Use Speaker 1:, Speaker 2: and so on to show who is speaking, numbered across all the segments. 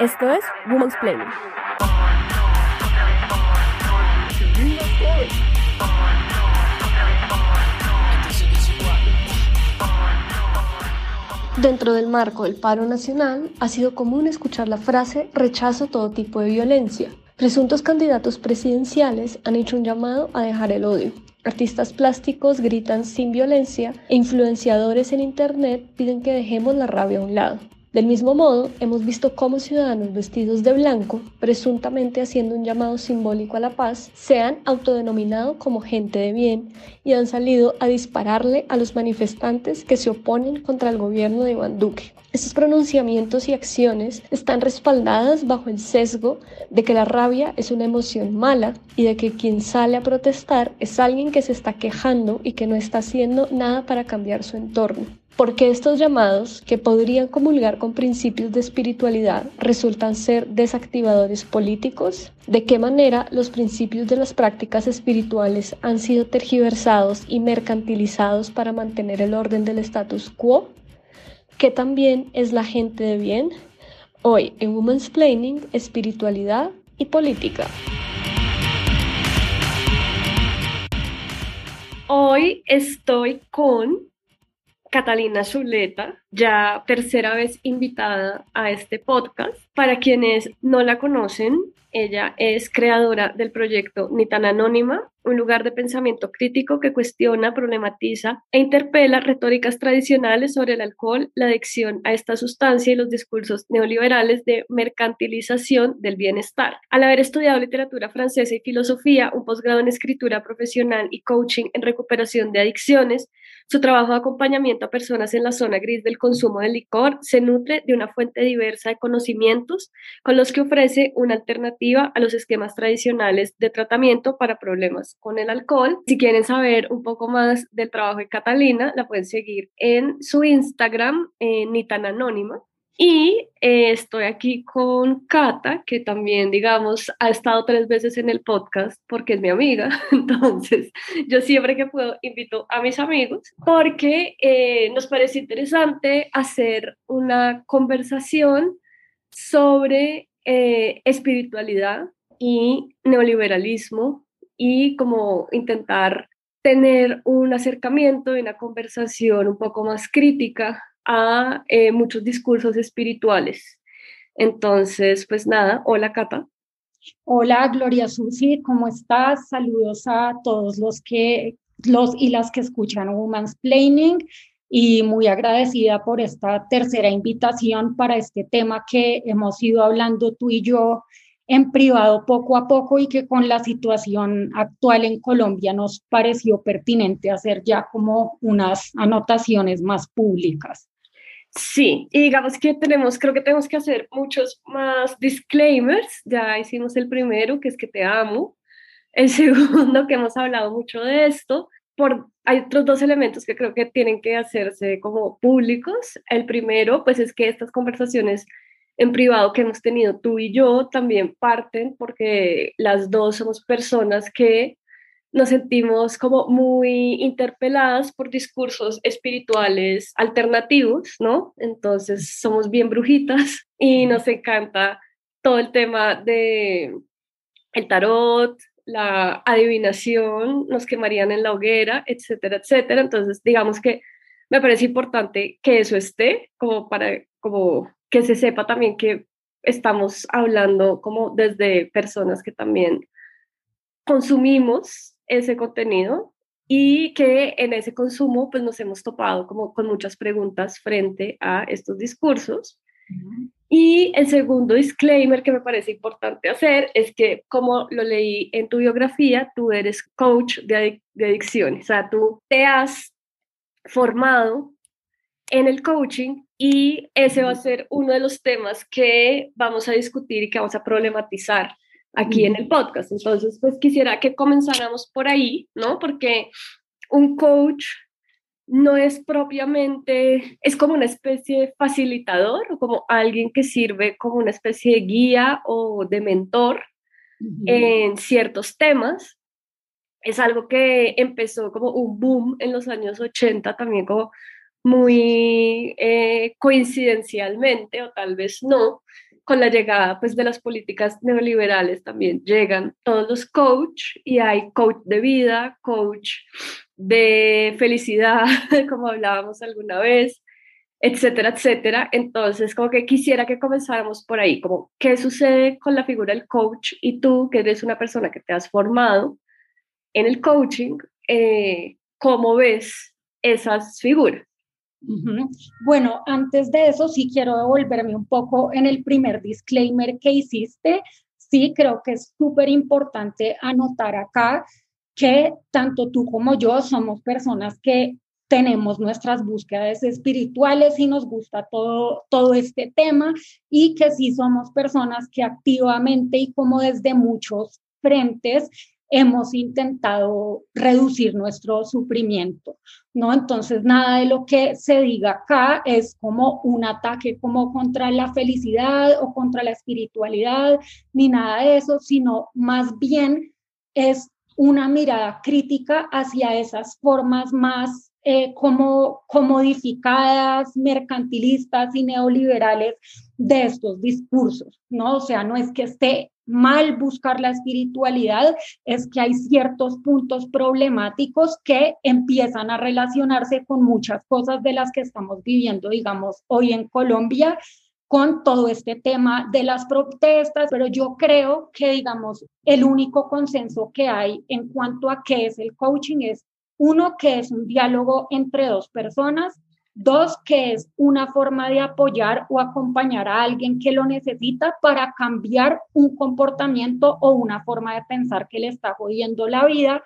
Speaker 1: Esto es Woman's Planning. Dentro del marco del paro nacional, ha sido común escuchar la frase rechazo todo tipo de violencia. Presuntos candidatos presidenciales han hecho un llamado a dejar el odio. Artistas plásticos gritan sin violencia e influenciadores en Internet piden que dejemos la rabia a un lado. Del mismo modo, hemos visto cómo ciudadanos vestidos de blanco, presuntamente haciendo un llamado simbólico a la paz, se han autodenominado como gente de bien y han salido a dispararle a los manifestantes que se oponen contra el gobierno de Iván Duque. Estos pronunciamientos y acciones están respaldadas bajo el sesgo de que la rabia es una emoción mala y de que quien sale a protestar es alguien que se está quejando y que no está haciendo nada para cambiar su entorno. Porque estos llamados, que podrían comulgar con principios de espiritualidad, resultan ser desactivadores políticos? ¿De qué manera los principios de las prácticas espirituales han sido tergiversados y mercantilizados para mantener el orden del status quo? ¿Qué también es la gente de bien? Hoy en Women's Planning, espiritualidad y política. Hoy estoy con Catalina Zuleta, ya tercera vez invitada a este podcast. Para quienes no la conocen, ella es creadora del proyecto Ni tan anónima, un lugar de pensamiento crítico que cuestiona, problematiza e interpela retóricas tradicionales sobre el alcohol, la adicción a esta sustancia y los discursos neoliberales de mercantilización del bienestar. Al haber estudiado literatura francesa y filosofía, un posgrado en escritura profesional y coaching en recuperación de adicciones, su trabajo de acompañamiento a personas en la zona gris del consumo de licor se nutre de una fuente diversa de conocimientos con los que ofrece una alternativa a los esquemas tradicionales de tratamiento para problemas con el alcohol. Si quieren saber un poco más del trabajo de Catalina, la pueden seguir en su Instagram, eh, ni tan anónima. Y eh, estoy aquí con Cata, que también, digamos, ha estado tres veces en el podcast porque es mi amiga. Entonces, yo siempre que puedo invito a mis amigos porque eh, nos parece interesante hacer una conversación sobre eh, espiritualidad y neoliberalismo y como intentar tener un acercamiento y una conversación un poco más crítica a eh, muchos discursos espirituales. Entonces, pues nada, hola Cata.
Speaker 2: Hola Gloria Susi, ¿cómo estás? Saludos a todos los que los y las que escuchan Woman's Planning y muy agradecida por esta tercera invitación para este tema que hemos ido hablando tú y yo en privado poco a poco y que con la situación actual en Colombia nos pareció pertinente hacer ya como unas anotaciones más públicas.
Speaker 1: Sí, y digamos que tenemos, creo que tenemos que hacer muchos más disclaimers. Ya hicimos el primero, que es que te amo. El segundo, que hemos hablado mucho de esto. Por, hay otros dos elementos que creo que tienen que hacerse como públicos. El primero, pues es que estas conversaciones en privado que hemos tenido tú y yo también parten porque las dos somos personas que nos sentimos como muy interpeladas por discursos espirituales alternativos, ¿no? Entonces somos bien brujitas y nos encanta todo el tema de el tarot, la adivinación, nos quemarían en la hoguera, etcétera, etcétera. Entonces, digamos que me parece importante que eso esté, como para, como que se sepa también que estamos hablando como desde personas que también consumimos ese contenido y que en ese consumo pues nos hemos topado como con muchas preguntas frente a estos discursos. Y el segundo disclaimer que me parece importante hacer es que, como lo leí en tu biografía, tú eres coach de, de adicciones, o sea, tú te has formado en el coaching y ese va a ser uno de los temas que vamos a discutir y que vamos a problematizar aquí en el podcast. Entonces, pues quisiera que comenzáramos por ahí, ¿no? Porque un coach no es propiamente, es como una especie de facilitador o como alguien que sirve como una especie de guía o de mentor en ciertos temas. Es algo que empezó como un boom en los años 80, también como muy eh, coincidencialmente o tal vez no, con la llegada pues de las políticas neoliberales también llegan todos los coach y hay coach de vida, coach de felicidad, como hablábamos alguna vez, etcétera, etcétera. Entonces, como que quisiera que comenzáramos por ahí, como qué sucede con la figura del coach y tú, que eres una persona que te has formado en el coaching, eh, ¿cómo ves esas figuras?
Speaker 2: Bueno, antes de eso sí quiero devolverme un poco en el primer disclaimer que hiciste. Sí, creo que es súper importante anotar acá que tanto tú como yo somos personas que tenemos nuestras búsquedas espirituales y nos gusta todo, todo este tema y que sí somos personas que activamente y como desde muchos frentes hemos intentado reducir nuestro sufrimiento, ¿no? Entonces, nada de lo que se diga acá es como un ataque como contra la felicidad o contra la espiritualidad, ni nada de eso, sino más bien es una mirada crítica hacia esas formas más eh, como comodificadas, mercantilistas y neoliberales de estos discursos, ¿no? O sea, no es que esté mal buscar la espiritualidad, es que hay ciertos puntos problemáticos que empiezan a relacionarse con muchas cosas de las que estamos viviendo, digamos, hoy en Colombia con todo este tema de las protestas, pero yo creo que, digamos, el único consenso que hay en cuanto a qué es el coaching es uno, que es un diálogo entre dos personas. Dos, que es una forma de apoyar o acompañar a alguien que lo necesita para cambiar un comportamiento o una forma de pensar que le está jodiendo la vida.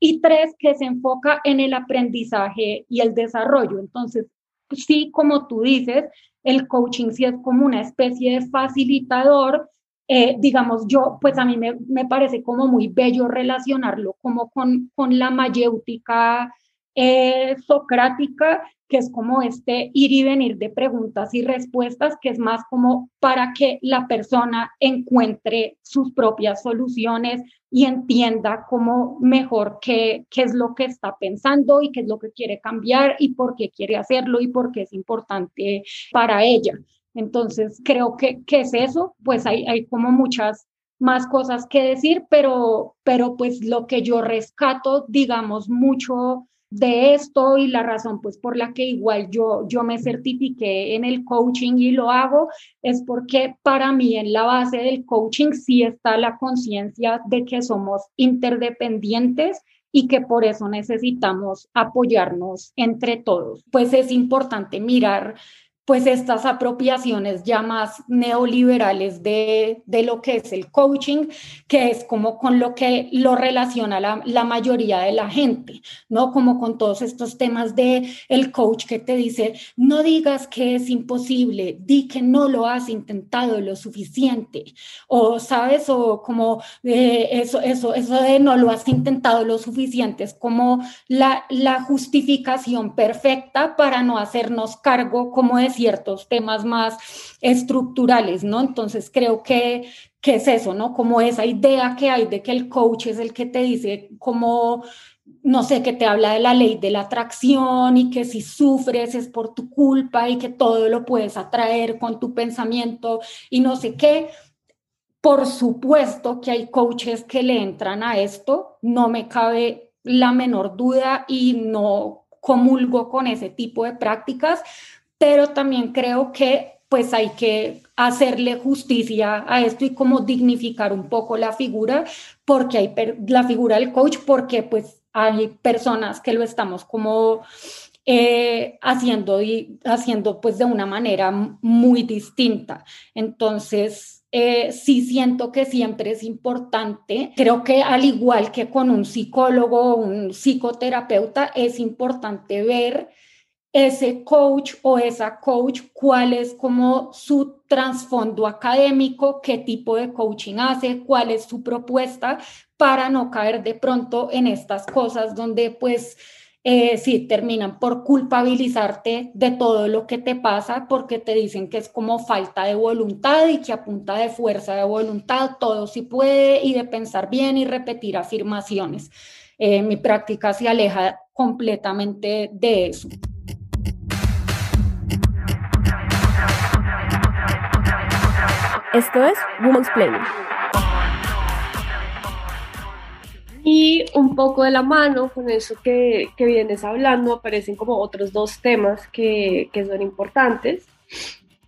Speaker 2: Y tres, que se enfoca en el aprendizaje y el desarrollo. Entonces, sí, como tú dices, el coaching sí es como una especie de facilitador eh, digamos, yo, pues a mí me, me, parece como muy bello relacionarlo como con, con la mayéutica eh, socrática, que es como este ir y venir de preguntas y respuestas, que es más como para que la persona encuentre sus propias soluciones y entienda como mejor qué, qué es lo que está pensando y qué es lo que quiere cambiar y por qué quiere hacerlo y por qué es importante para ella. Entonces, creo que, que es eso, pues hay, hay como muchas más cosas que decir, pero, pero pues lo que yo rescato, digamos, mucho de esto y la razón pues por la que igual yo, yo me certifiqué en el coaching y lo hago es porque para mí en la base del coaching sí está la conciencia de que somos interdependientes y que por eso necesitamos apoyarnos entre todos. Pues es importante mirar pues estas apropiaciones ya más neoliberales de, de, lo que es el coaching, que es como con lo que lo relaciona la, mayoría de la gente, ¿no? Como con todos estos temas de el coach que te dice, no digas que es imposible, di que no lo has intentado lo suficiente, o sabes, o como eh, eso, eso, eso de no lo has intentado lo suficiente, es como la, la justificación perfecta para no hacernos cargo como es ciertos temas más estructurales, ¿no? Entonces creo que, que es eso, ¿no? Como esa idea que hay de que el coach es el que te dice como no sé, que te habla de la ley de la atracción y que si sufres es por tu culpa y que todo lo puedes atraer con tu pensamiento y no sé qué. Por supuesto que hay coaches que le entran a esto, no me cabe la menor duda y no comulgo con ese tipo de prácticas, pero también creo que pues hay que hacerle justicia a esto y como dignificar un poco la figura, porque hay la figura del coach, porque pues hay personas que lo estamos como eh, haciendo y haciendo pues de una manera muy distinta. Entonces, eh, sí siento que siempre es importante. Creo que al igual que con un psicólogo o un psicoterapeuta, es importante ver ese coach o esa coach, cuál es como su trasfondo académico, qué tipo de coaching hace, cuál es su propuesta para no caer de pronto en estas cosas donde pues eh, sí terminan por culpabilizarte de todo lo que te pasa porque te dicen que es como falta de voluntad y que a punta de fuerza de voluntad todo sí puede y de pensar bien y repetir afirmaciones. Eh, mi práctica se aleja completamente de eso.
Speaker 3: Esto es Woman's Planning.
Speaker 1: Y un poco de la mano con eso que, que vienes hablando, aparecen como otros dos temas que, que son importantes,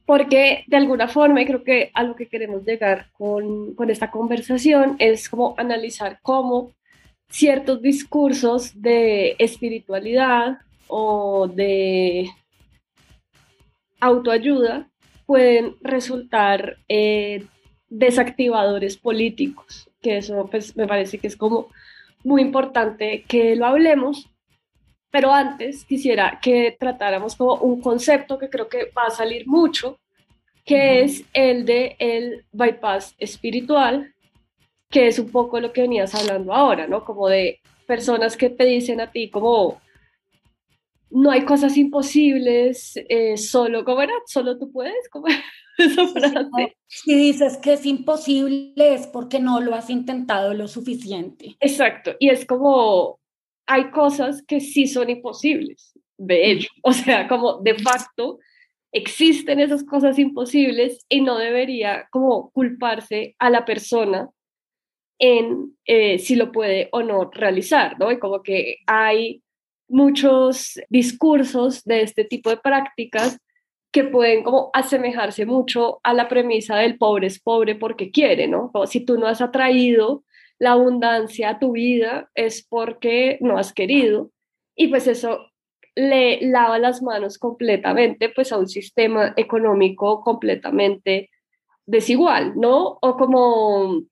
Speaker 1: porque de alguna forma, y creo que a lo que queremos llegar con, con esta conversación es como analizar cómo ciertos discursos de espiritualidad o de autoayuda pueden resultar eh, desactivadores políticos, que eso pues, me parece que es como muy importante que lo hablemos, pero antes quisiera que tratáramos como un concepto que creo que va a salir mucho, que es el de el bypass espiritual, que es un poco lo que venías hablando ahora, ¿no? Como de personas que te dicen a ti como no hay cosas imposibles, eh, solo, ¿cómo era? Solo tú puedes, ¿cómo esa frase?
Speaker 2: Si dices que es imposible es porque no lo has intentado lo suficiente.
Speaker 1: Exacto, y es como, hay cosas que sí son imposibles, de hecho, o sea, como de facto existen esas cosas imposibles y no debería como culparse a la persona en eh, si lo puede o no realizar, ¿no? Y como que hay muchos discursos de este tipo de prácticas que pueden como asemejarse mucho a la premisa del pobre es pobre porque quiere, ¿no? Como si tú no has atraído la abundancia a tu vida es porque no has querido y pues eso le lava las manos completamente pues a un sistema económico completamente desigual, ¿no? O como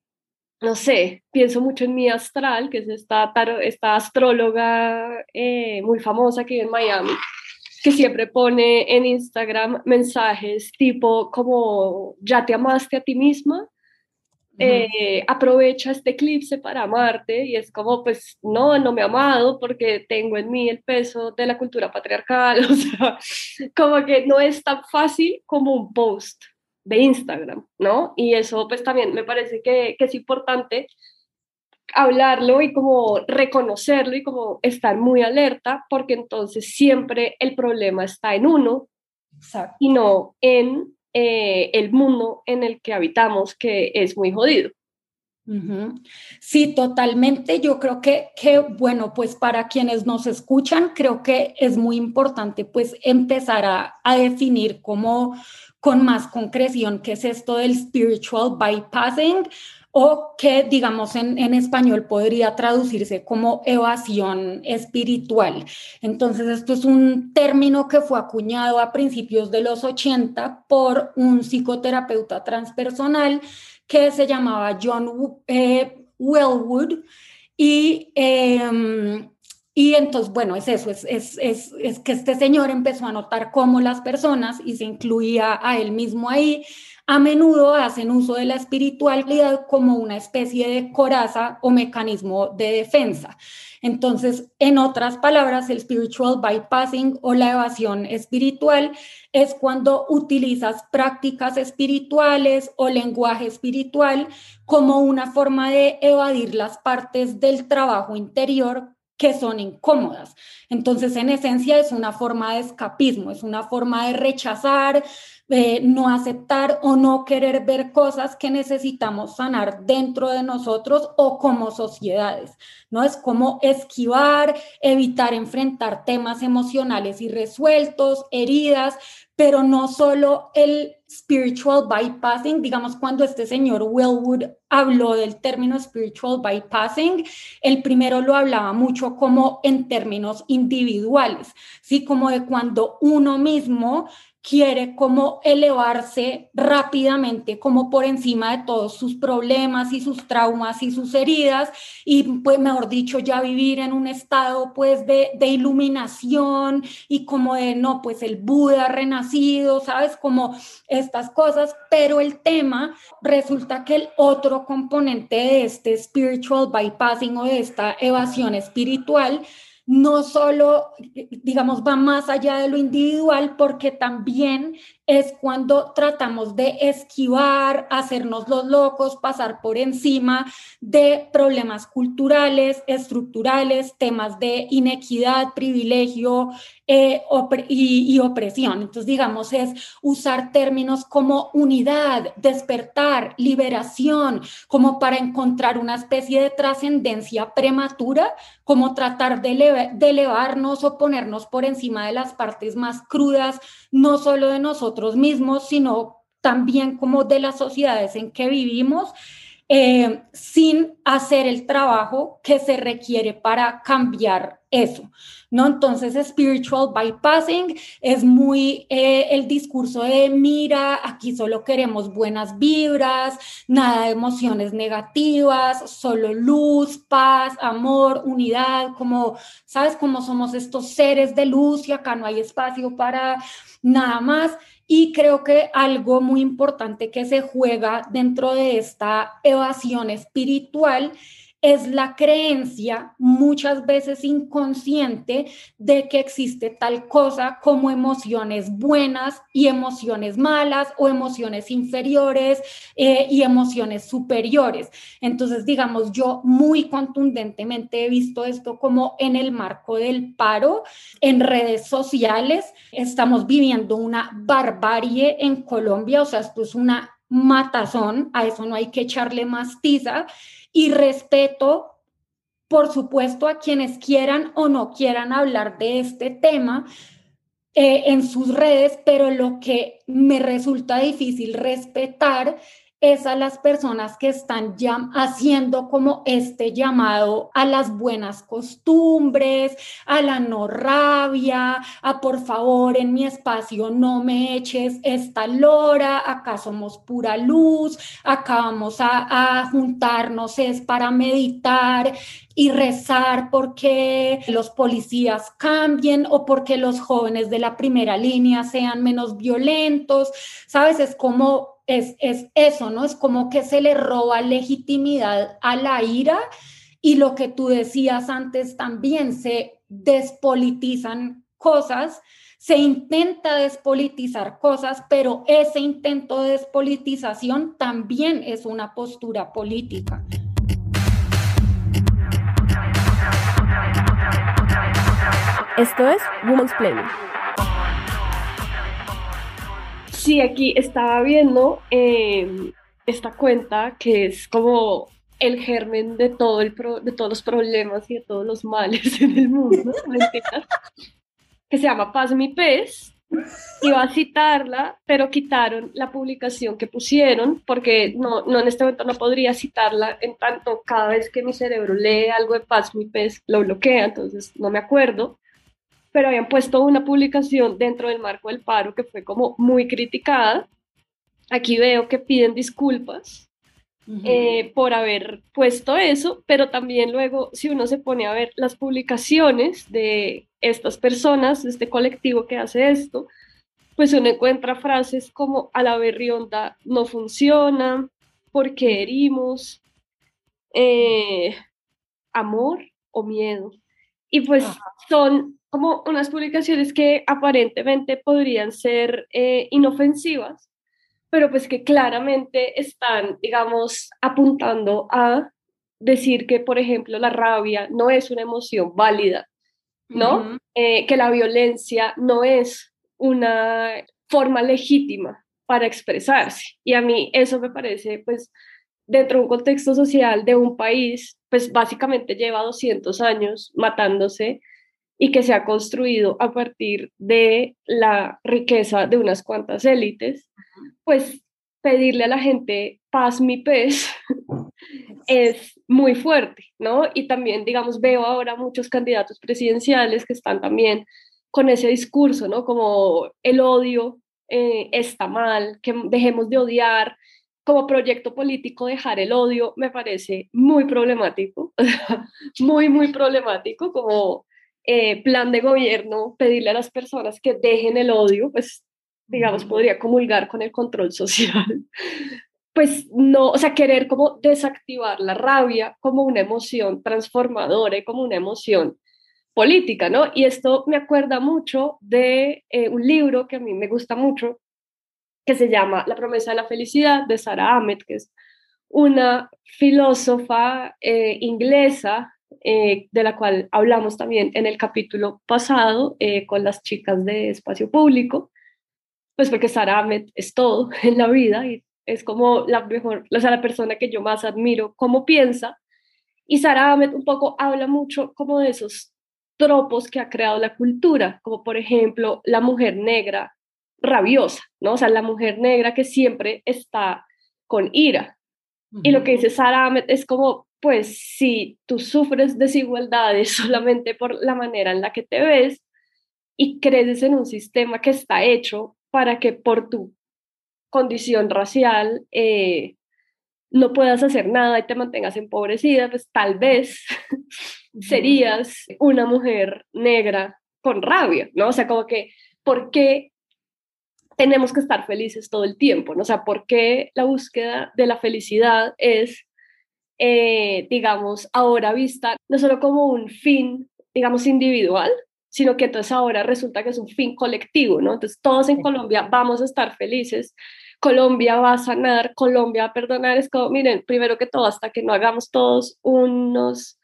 Speaker 1: no sé, pienso mucho en mi astral, que es esta, esta astróloga eh, muy famosa que vive en Miami, que siempre pone en Instagram mensajes tipo como, ya te amaste a ti misma, eh, aprovecha este eclipse para amarte y es como, pues no, no me he amado porque tengo en mí el peso de la cultura patriarcal, o sea, como que no es tan fácil como un post de Instagram, ¿no? Y eso pues también me parece que, es importante hablarlo y como reconocerlo y como estar muy alerta, porque entonces siempre el problema está en uno y no en eh, el mundo en el que habitamos, que es muy jodido.
Speaker 2: Sí, totalmente. Yo creo que, que, bueno, pues para quienes nos escuchan, creo que es muy importante pues empezar a, a definir cómo, con más concreción qué es esto del spiritual bypassing o que digamos en, español podría traducirse como evasión espiritual. Entonces esto es un término que fue acuñado a principios de los 80 por un psicoterapeuta transpersonal que se llamaba John eh, Wellwood y eh, y entonces, bueno, es eso, es, es, es, que este señor empezó a notar cómo las personas, y se incluía a él mismo ahí, a menudo hacen uso de la espiritualidad como una especie de coraza o mecanismo de defensa. Entonces, en otras palabras, el spiritual bypassing o la evasión espiritual es cuando utilizas prácticas espirituales o lenguaje espiritual como una forma de evadir las partes del trabajo interior que son incómodas. Entonces, en esencia, es una forma de escapismo, es una forma de rechazar, de no aceptar o no querer ver cosas que necesitamos sanar dentro de nosotros o como sociedades, ¿no? Es como esquivar, evitar enfrentar temas emocionales irresueltos, heridas, pero no solo el spiritual bypassing, digamos, cuando este señor Wellwood habló del término spiritual bypassing, el primero lo hablaba mucho como en términos individuales, ¿sí? Como de cuando uno mismo quiere como elevarse rápidamente, como por encima de todos sus problemas y sus traumas y sus heridas, y pues mejor dicho, ya vivir en un estado pues de, de iluminación y como de, no, pues el Buda renacido, ¿sabes? Como estas cosas, pero el tema resulta que el otro componente de este spiritual bypassing o de esta evasión espiritual no solo, digamos, va más allá de lo individual, porque también es cuando tratamos de esquivar, hacernos los locos, pasar por encima de problemas culturales, estructurales, temas de inequidad, privilegio eh, y, opresión. Entonces, digamos, es usar términos como unidad, despertar, liberación, como para encontrar una especie de trascendencia prematura, como tratar de, de elevarnos o ponernos por encima de las partes más crudas, no solo de nosotros, mismos, sino también como de las sociedades en que vivimos, eh, sin hacer el trabajo que se requiere para cambiar eso, ¿no? Entonces, spiritual bypassing es muy eh, el discurso de, mira, aquí solo queremos buenas vibras, nada de emociones negativas, solo luz, paz, amor, unidad, como, ¿sabes? Como somos estos seres de luz y acá no hay espacio para nada más. Y creo que algo muy importante que se juega dentro de esta evasión espiritual es la creencia, muchas veces inconsciente, de que existe tal cosa como emociones buenas y emociones malas o emociones inferiores eh, y emociones superiores. Entonces, digamos, yo muy contundentemente he visto esto como en el marco del paro, en redes sociales. Estamos viviendo una barbarie en Colombia, o sea, esto es una matazón, a eso no hay que echarle más tiza y respeto, por supuesto, a quienes quieran o no quieran hablar de este tema eh, en sus redes, pero lo que me resulta difícil respetar es a las personas que están ya haciendo como este llamado a las buenas costumbres, a la no rabia, a por favor en mi espacio no me eches esta lora, acá somos pura luz, acá vamos a, a juntarnos es para meditar y rezar porque los policías cambien o porque los jóvenes de la primera línea sean menos violentos, ¿sabes? Es como es, eso, ¿no? Es como que se le roba legitimidad a la ira y lo que tú decías antes también, se despolitizan cosas, se intenta despolitizar cosas, pero ese intento de despolitización también es una postura política.
Speaker 1: Esto es Women's Planning. Sí, aquí estaba viendo em, esta cuenta que es como el germen de, todo el de todos los problemas y de todos los males en el mundo, que se llama Paz mi pez. Iba a citarla, pero quitaron la publicación que pusieron porque no, no en este momento no podría citarla en tanto cada vez que mi cerebro lee algo de Paz mi pez lo bloquea, entonces no me acuerdo pero habían puesto una publicación dentro del marco del paro que fue como muy criticada. Aquí veo que piden disculpas eh, por haber puesto eso, pero también luego si uno se pone a ver las publicaciones de estas personas, de este colectivo que hace esto, pues uno encuentra frases como a la berrionda no funciona, porque herimos, eh, amor o miedo. Y pues son como unas publicaciones que aparentemente podrían ser eh, inofensivas, pero pues que claramente están, digamos, apuntando a decir que, por ejemplo, la rabia no es una emoción válida, ¿no? Eh, que la violencia no es una forma legítima para expresarse. Y a mí eso me parece, pues, dentro de un contexto social de un país, pues básicamente lleva 200 años matándose y que se ha construido a partir de la riqueza de unas cuantas élites, pues pedirle a la gente paz mi pez es muy fuerte, ¿no? Y también, digamos, veo ahora muchos candidatos presidenciales que están también con ese discurso, ¿no? Como el odio eh, está mal, que dejemos de odiar, como proyecto político dejar el odio me parece muy problemático, muy, muy problemático, como eh, plan de gobierno, pedirle a las personas que dejen el odio, pues digamos, podría comulgar con el control social. Pues no, o sea, querer como desactivar la rabia como una emoción transformadora y como una emoción política, ¿no? Y esto me acuerda mucho de eh, un libro que a mí me gusta mucho, que se llama La promesa de la felicidad de Sarah Ahmed, que es una filósofa eh, inglesa eh, de la cual hablamos también en el capítulo pasado con las chicas de espacio público, pues porque Sarah Ahmed es todo en la vida y es como la mejor, o sea, la persona que yo más admiro, cómo piensa. Y Sarah Ahmed un poco habla mucho como de esos tropos que ha creado la cultura, como por ejemplo la mujer negra rabiosa, ¿no? O sea, la mujer negra que siempre está con ira. Y lo que dice Ahmed es como, pues si tú sufres desigualdades solamente por la manera en la que te ves y crees en un sistema que está hecho para que por tu condición racial eh, no puedas hacer nada y te mantengas empobrecida, pues tal vez serías una mujer negra con rabia, ¿no? O sea, como que, ¿por qué tenemos que estar felices todo el tiempo? ¿no? O sea, ¿por qué la búsqueda de la felicidad es, eh, digamos, ahora vista no solo como un fin, digamos, individual, sino que entonces ahora resulta que es un fin colectivo, ¿no? Entonces todos en Colombia vamos a estar felices Colombia va a sanar, Colombia va a perdonar. Es como, miren, primero que todo, hasta que no hagamos todos unos,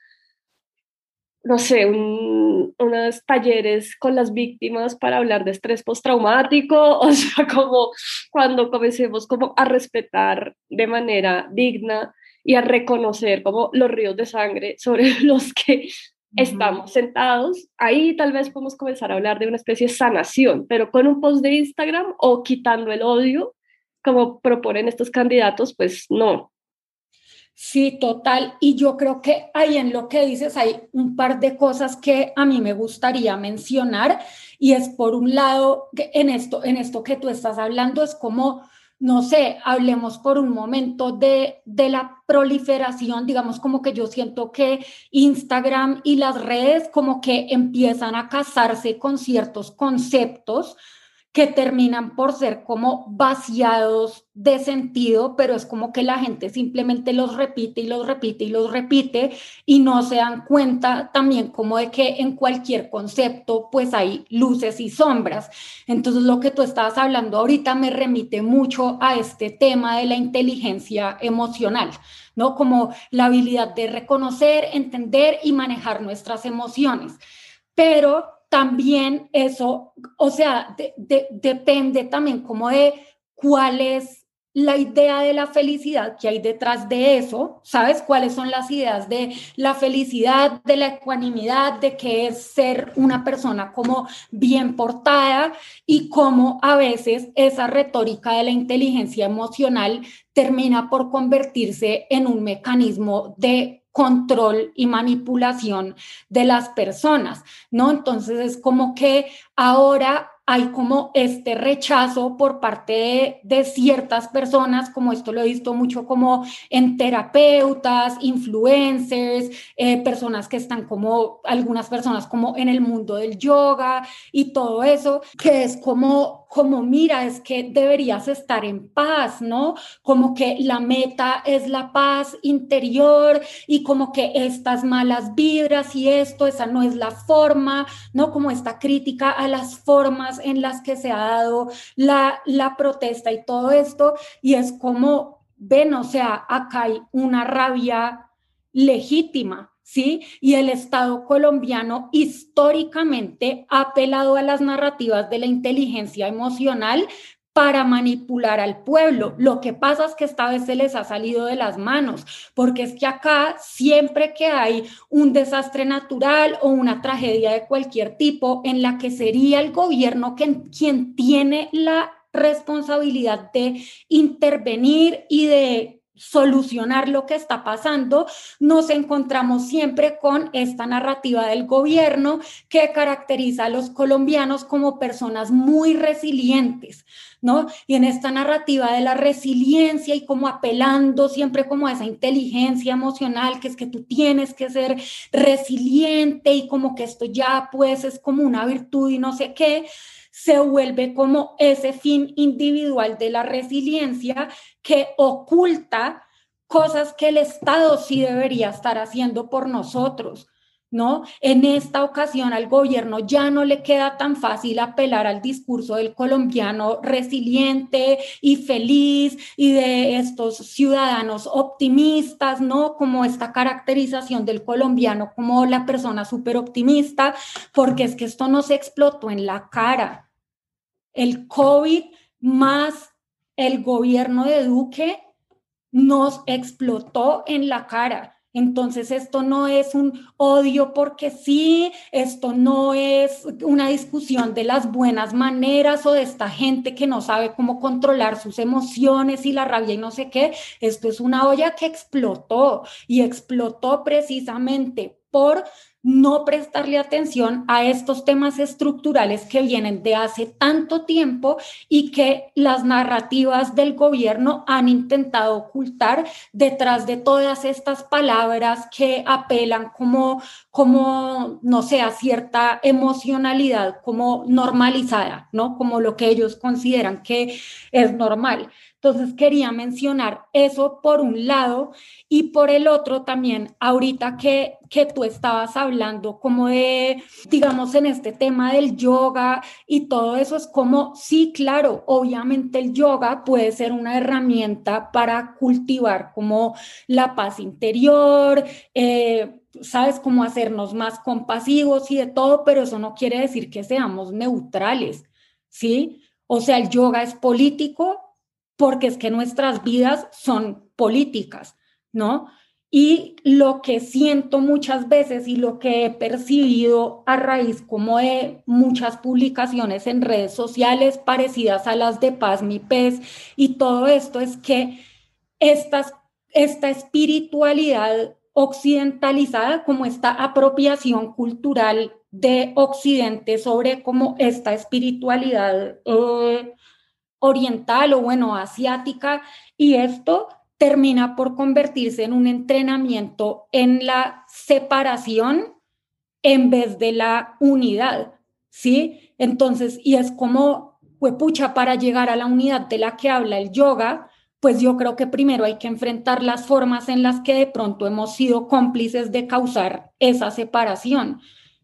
Speaker 1: no sé, unos talleres con las víctimas para hablar de estrés postraumático, o sea, como cuando comencemos como a respetar de manera digna y a reconocer como los ríos de sangre sobre los que estamos sentados, ahí tal vez podemos comenzar a hablar de una especie de sanación, pero con un post de Instagram o quitando el odio como proponen estos candidatos, pues no.
Speaker 2: Sí, total. Y yo creo que ahí en lo que dices hay un par de cosas que a mí me gustaría mencionar y es por un lado en esto, en esto que tú estás hablando es como no sé, hablemos por un momento de, de, la proliferación, digamos como que yo siento que Instagram y las redes como que empiezan a casarse con ciertos conceptos que terminan por ser como vaciados de sentido, pero es como que la gente simplemente los repite y los repite y los repite y no se dan cuenta también como de que en cualquier concepto pues hay luces y sombras. Entonces lo que tú estabas hablando ahorita me remite mucho a este tema de la inteligencia emocional, ¿no? Como la habilidad de reconocer, entender y manejar nuestras emociones. Pero también eso, o sea, depende también como de cuál es la idea de la felicidad que hay detrás de eso, ¿sabes? ¿Cuáles son las ideas de la felicidad, de la ecuanimidad, de qué es ser una persona como bien portada y cómo a veces esa retórica de la inteligencia emocional termina por convertirse en un mecanismo de control y manipulación de las personas, ¿no? Entonces es como que ahora hay como este rechazo por parte de, ciertas personas, como esto lo he visto mucho como en terapeutas, influencers, eh, personas que están como, algunas personas como en el mundo del yoga y todo eso, que es como, como mira, es que deberías estar en paz, ¿no? Como que la meta es la paz interior y como que estas malas vibras y esto, esa no es la forma, ¿no? Como esta crítica a las formas en las que se ha dado la, la protesta y todo esto, y es como, ven, o sea, acá hay una rabia legítima, ¿sí? Y el Estado colombiano históricamente ha apelado a las narrativas de la inteligencia emocional para manipular al pueblo. Lo que pasa es que esta vez se les ha salido de las manos, porque es que acá siempre que hay un desastre natural o una tragedia de cualquier tipo en la que sería el gobierno quien tiene la responsabilidad de intervenir y de solucionar lo que está pasando, nos encontramos siempre con esta narrativa del gobierno que caracteriza a los colombianos como personas muy resilientes, ¿no? Y en esta narrativa de la resiliencia y como apelando siempre como a esa inteligencia emocional, que es que tú tienes que ser resiliente y como que esto ya pues es como una virtud y no sé qué, se vuelve como ese fin individual de la resiliencia que oculta cosas que el Estado sí debería estar haciendo por nosotros. ¿no? En esta ocasión al gobierno ya no le queda tan fácil apelar al discurso del colombiano resiliente y feliz y de estos ciudadanos optimistas, ¿no? Como esta caracterización del colombiano como la persona súper optimista, porque es que esto no se explotó en la cara. El COVID más el gobierno de Duque nos explotó en la cara entonces, esto no es un odio porque sí, esto no es una discusión de las buenas maneras o de esta gente que no sabe cómo controlar sus emociones y la rabia y no sé qué. Esto es una olla que explotó y explotó precisamente por no prestarle atención a estos temas estructurales que vienen de hace tanto tiempo y que las narrativas del gobierno han intentado ocultar detrás de todas estas palabras que apelan como, como no sé, a cierta emocionalidad como normalizada, ¿no? Como lo que ellos consideran que es normal. Entonces quería mencionar eso por un lado y por el otro también, ahorita que, que tú estabas hablando como de, digamos, en este tema del yoga y todo eso, es como, sí, claro, obviamente el yoga puede ser una herramienta para cultivar como la paz interior, eh, sabes, cómo hacernos más compasivos y de todo, pero eso no quiere decir que seamos neutrales, ¿sí? O sea, el yoga es político, porque es que nuestras vidas son políticas, ¿no? Y lo que siento muchas veces y lo que he percibido a raíz como de muchas publicaciones en redes sociales parecidas a las de Paz Mi Pez y todo esto es que esta espiritualidad occidentalizada, como esta apropiación cultural de Occidente sobre cómo esta espiritualidad eh, oriental o bueno, asiática, y esto termina por convertirse en un entrenamiento en la separación en vez de la unidad, ¿sí? Entonces, y es como, pucha, para llegar a la unidad de la que habla el yoga, pues yo creo que primero hay que enfrentar las formas en las que de pronto hemos sido cómplices de causar esa separación.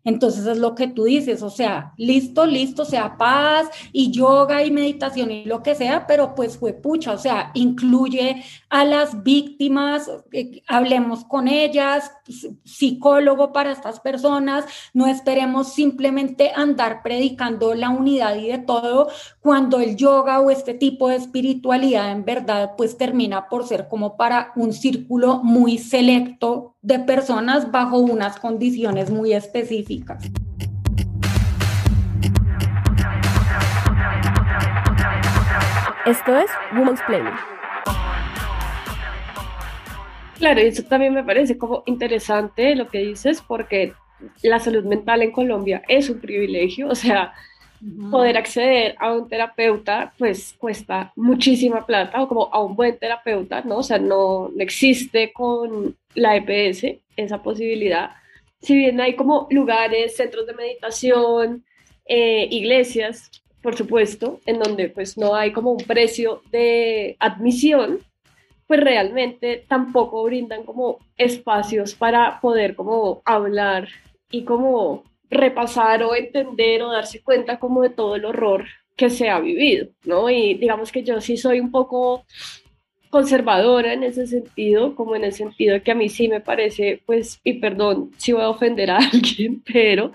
Speaker 2: Entonces es lo que tú dices, o sea, listo, listo, sea paz y yoga y meditación y lo que sea, pero pues fue pucha, o sea, incluye a las víctimas, eh, hablemos con ellas, psicólogo para estas personas, no esperemos simplemente andar predicando la unidad y de todo cuando el yoga o este tipo de espiritualidad en verdad pues termina por ser como para un círculo muy selecto de personas bajo unas condiciones muy específicas.
Speaker 3: Esto es Women's Planning.
Speaker 1: Claro, y eso también me parece como interesante lo que dices, porque la salud mental en Colombia es un privilegio, o sea, poder acceder a un terapeuta, pues cuesta muchísima plata, o como a un buen terapeuta, ¿no? O sea, no, no existe con la EPS esa posibilidad. Si bien hay como lugares, centros de meditación, eh, iglesias, por supuesto, en donde pues no hay como un precio de admisión, pues realmente tampoco brindan como espacios para poder como hablar y como repasar o entender o darse cuenta como de todo el horror que se ha vivido, ¿no? Y digamos que yo sí soy un poco conservadora en ese sentido, como en el sentido que a mí sí me parece, pues, y perdón si voy a ofender a alguien, pero,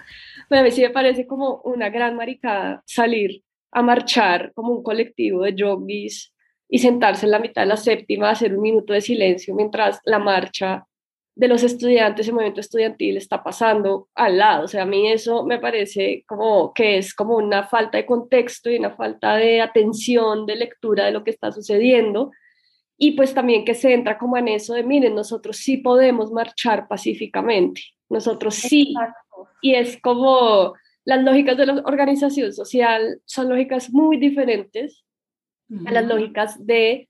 Speaker 1: a mí sí me parece como una gran maricada salir a marchar como un colectivo de yogis y sentarse en la mitad de la séptima, hacer un minuto de silencio mientras la marcha de los estudiantes, el movimiento estudiantil está pasando al lado. O sea, a mí eso me parece como que es como una falta de contexto y una falta de atención, de lectura de lo que está sucediendo. Y pues también que se entra como en eso de, miren, nosotros sí podemos marchar pacíficamente, nosotros sí. Y es como las lógicas de la organización social son lógicas muy diferentes a las lógicas de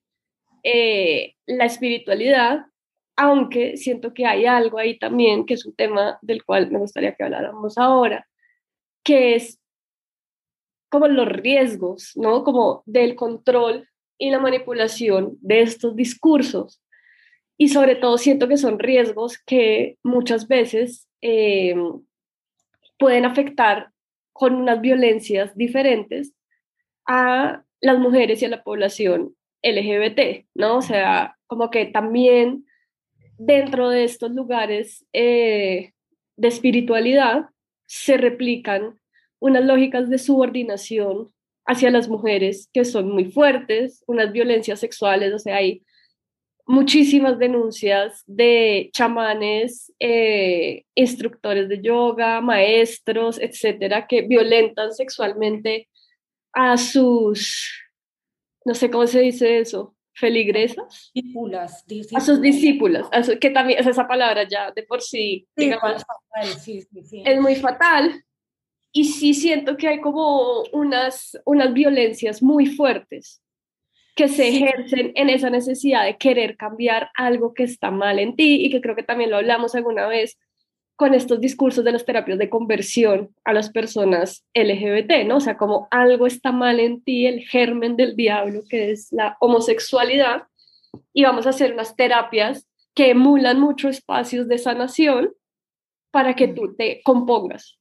Speaker 1: eh, la espiritualidad aunque siento que hay algo ahí también, que es un tema del cual me gustaría que habláramos ahora, que es como los riesgos, ¿no? Como del control y la manipulación de estos discursos. Y sobre todo siento que son riesgos que muchas veces eh, pueden afectar con unas violencias diferentes a las mujeres y a la población LGBT, ¿no? O sea, como que también dentro de estos lugares eh, de espiritualidad se replican unas lógicas de subordinación hacia las mujeres que son muy fuertes, unas violencias sexuales, o sea, hay muchísimas denuncias de chamanes, eh, instructores de yoga, maestros, etcétera, que violentan sexualmente a sus, no sé cómo se dice eso, feligresas.
Speaker 2: Discípulas,
Speaker 1: A sus discípulas, que también es esa palabra ya de por sí, es muy fatal. Y sí siento que hay como unas, unas violencias muy fuertes que se ejercen en esa necesidad de querer cambiar algo que está mal en ti y que creo que también lo hablamos alguna vez con estos discursos de las terapias de conversión a las personas LGBT, ¿no? O sea, como algo está mal en ti, el germen del diablo, que es la homosexualidad, y vamos a hacer unas terapias que emulan mucho espacios de sanación para que tú te compongas.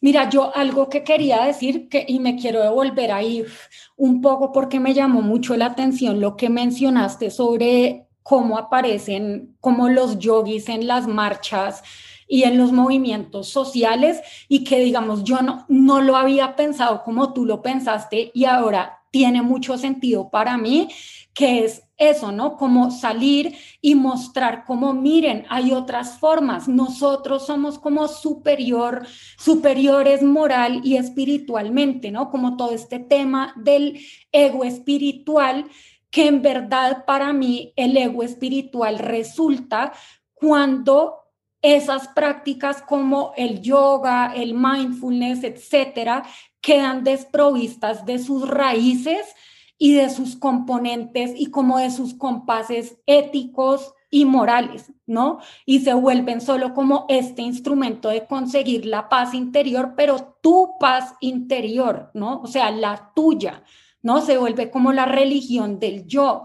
Speaker 2: Mira, yo algo que quería decir que, y me quiero devolver ahí un poco porque me llamó mucho la atención lo que mencionaste sobre cómo aparecen como los yogis en las marchas y en los movimientos sociales y que digamos yo no, no lo había pensado como tú lo pensaste y ahora tiene mucho sentido para mí, que es eso, ¿no? Como salir y mostrar como, miren, hay otras formas. Nosotros somos como superior, superiores moral y espiritualmente, ¿no? Como todo este tema del ego espiritual, que en verdad para mí el ego espiritual resulta cuando esas prácticas como el yoga, el mindfulness, etcétera, quedan desprovistas de sus raíces y de sus componentes y como de sus compases éticos y morales, ¿no? Y se vuelven solo como este instrumento de conseguir la paz interior, pero tu paz interior, ¿no? O sea, la tuya, ¿no? Se vuelve como la religión del yo.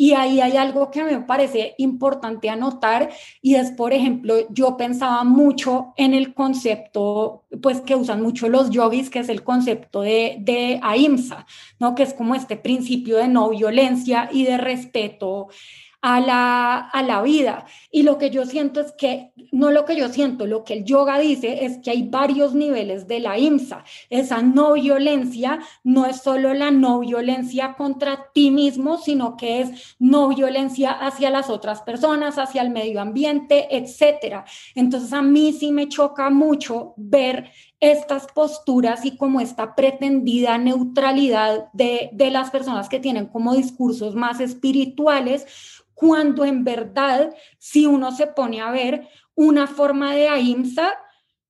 Speaker 2: Y ahí hay algo que me parece importante anotar y es, por ejemplo, yo pensaba mucho en el concepto, pues que usan mucho los yogis, que es el concepto de, de AIMSA, ¿no? Que es como este principio de no violencia y de respeto a la, a la vida. Y lo que yo siento es que, no lo que yo siento, lo que el yoga dice es que hay varios niveles de la IMSA. Esa no violencia no es solo la no violencia contra ti mismo, sino que es no violencia hacia las otras personas, hacia el medio ambiente, etcétera. Entonces a mí sí me choca mucho ver estas posturas y como esta pretendida neutralidad de, de las personas que tienen como discursos más espirituales, cuando en verdad, si uno se pone a ver una forma de ahimsa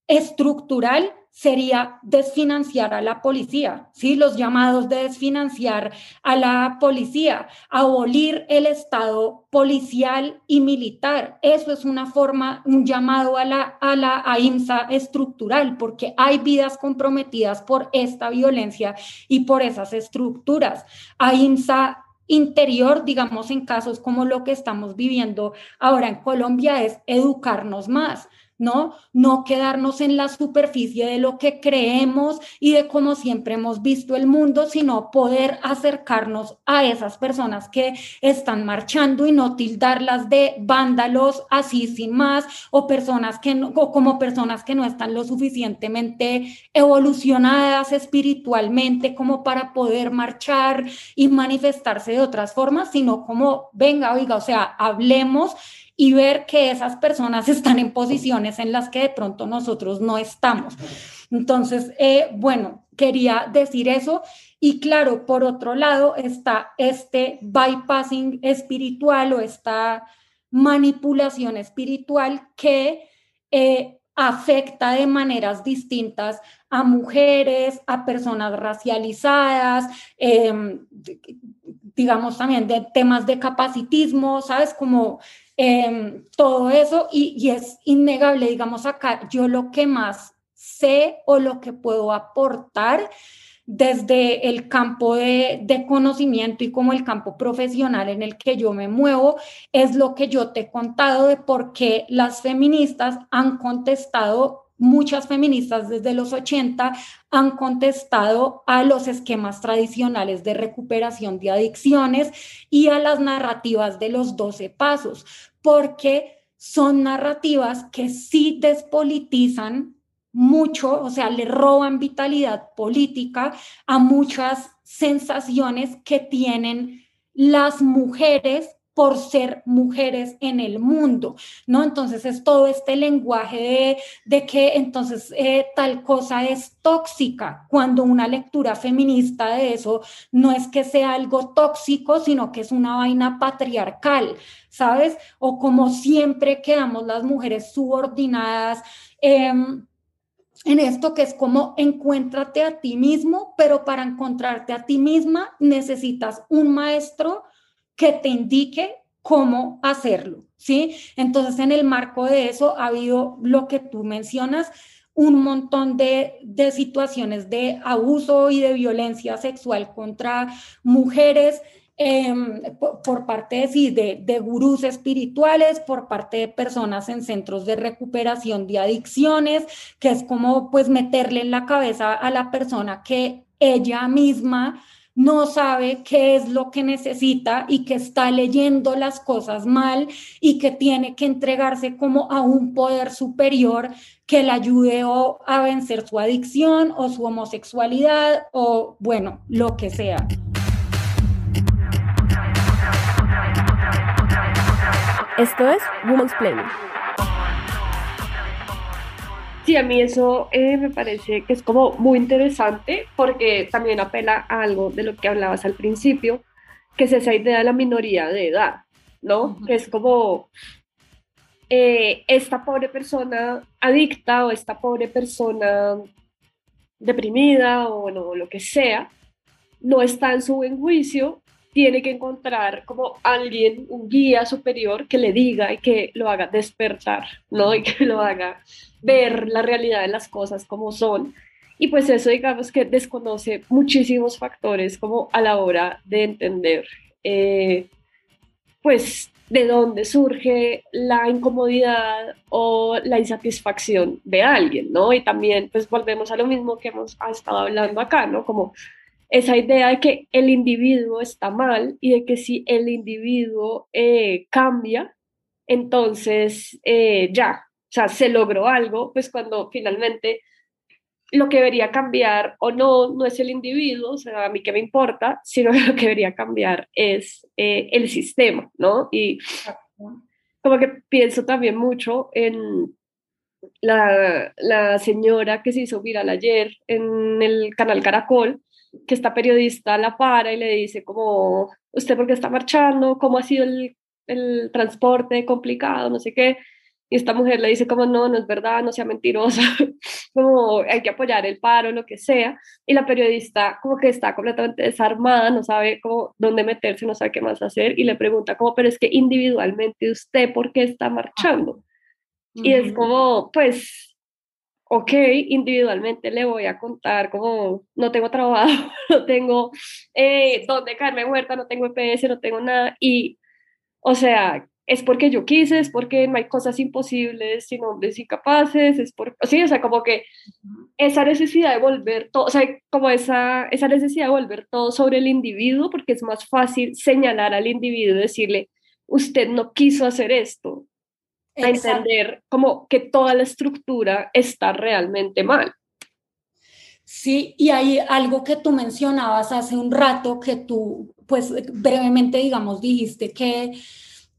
Speaker 2: estructural, sería desfinanciar a la policía, ¿sí? Los llamados de desfinanciar a la policía, abolir el Estado policial y militar. Eso es una forma, un llamado a la, a la AIMSA estructural, porque hay vidas comprometidas por esta violencia y por esas estructuras. AIMSA interior, digamos, en casos como lo que estamos viviendo ahora en Colombia, es educarnos más. ¿No? No quedarnos en la superficie de lo que creemos y de cómo siempre hemos visto el mundo, sino poder acercarnos a esas personas que están marchando y no tildarlas de vándalos así sin más o personas que no, o como personas que no están lo suficientemente evolucionadas espiritualmente como para poder marchar y manifestarse de otras formas, sino como venga, oiga, o sea, hablemos y ver que esas personas están en posiciones en las que de pronto nosotros no estamos. Entonces, eh, bueno, quería decir eso. Y claro, por otro lado está este bypassing espiritual o esta manipulación espiritual que eh, afecta de maneras distintas a mujeres, a personas racializadas, em, digamos también de temas de capacitismo, ¿sabes? Como Em, todo eso y, es innegable, digamos acá, yo lo que más sé o lo que puedo aportar desde el campo de, de, conocimiento y como el campo profesional en el que yo me muevo, es lo que yo te he contado de por qué las feministas han contestado muchas feministas desde los 80 han contestado a los esquemas tradicionales de recuperación de adicciones y a las narrativas de los 12 pasos, porque son narrativas que sí despolitizan mucho, o sea, le roban vitalidad política a muchas sensaciones que tienen las mujeres por ser mujeres en el mundo, ¿no? Entonces es todo este lenguaje de, que entonces eh, tal cosa es tóxica, cuando una lectura feminista de eso no es que sea algo tóxico, sino que es una vaina patriarcal, ¿sabes? O como siempre quedamos las mujeres subordinadas. Em, en esto que es como encuéntrate a ti mismo, pero para encontrarte a ti misma necesitas un maestro que te indique cómo hacerlo, ¿sí? Entonces, en el marco de eso ha habido lo que tú mencionas, un montón de, situaciones de abuso y de violencia sexual contra mujeres, em, por, parte de, de, de, gurús espirituales, por parte de personas en centros de recuperación de adicciones, que es como pues meterle en la cabeza a la persona que ella misma no sabe qué es lo que necesita y que está leyendo las cosas mal y que tiene que entregarse como a un poder superior que le ayude a vencer su adicción o su homosexualidad o bueno, lo que sea.
Speaker 3: Esto es Woman's Planning.
Speaker 1: Sí, a mí eso eh, me parece que es como muy interesante porque también apela a algo de lo que hablabas al principio, que es esa idea de la minoría de edad, ¿no? Que es como eh, esta pobre persona adicta o esta pobre persona deprimida o bueno, lo que sea, no está en su buen juicio tiene que encontrar como alguien, un guía superior que le diga y que lo haga despertar, ¿no? Y que lo haga ver la realidad de las cosas como son. Y pues eso digamos que desconoce muchísimos factores como a la hora de entender, eh, pues, de dónde surge la incomodidad o la insatisfacción de alguien, ¿no? Y también pues volvemos a lo mismo que hemos estado hablando acá, ¿no? Como esa idea de que el individuo está mal y de que si el individuo eh, cambia, entonces eh, ya, o sea, se logró algo, pues cuando finalmente lo que debería cambiar o no, no es el individuo, o sea, a mí qué me importa, sino que lo que debería cambiar es eh, el sistema, ¿no? Y como que pienso también mucho en la, la señora que se hizo viral ayer en el canal Caracol, que esta periodista la para y le dice como, ¿usted por qué está marchando? ¿Cómo ha sido el, el transporte complicado? No sé qué. Y esta mujer le dice como, no, no es verdad, no sea mentirosa, como hay que apoyar el paro, lo que sea. Y la periodista como que está completamente desarmada, no sabe cómo, dónde meterse, no sabe qué más hacer y le pregunta como, pero es que individualmente usted, ¿por qué está marchando? Y es como, pues, ok, individualmente le voy a contar como no tengo trabajo, no tengo eh, dónde caerme muerta, no tengo EPS, no tengo nada. Y, o sea, es porque yo quise, es porque no hay cosas imposibles sin hombres incapaces, es por, sí, o sea, como que esa necesidad de volver todo, o sea, como esa, esa necesidad de volver todo sobre el individuo, porque es más fácil señalar al individuo y decirle, usted no quiso hacer esto, a entender como que toda la estructura está realmente mal.
Speaker 2: Sí, y hay algo que tú mencionabas hace un rato que tú, pues brevemente, digamos, dijiste que,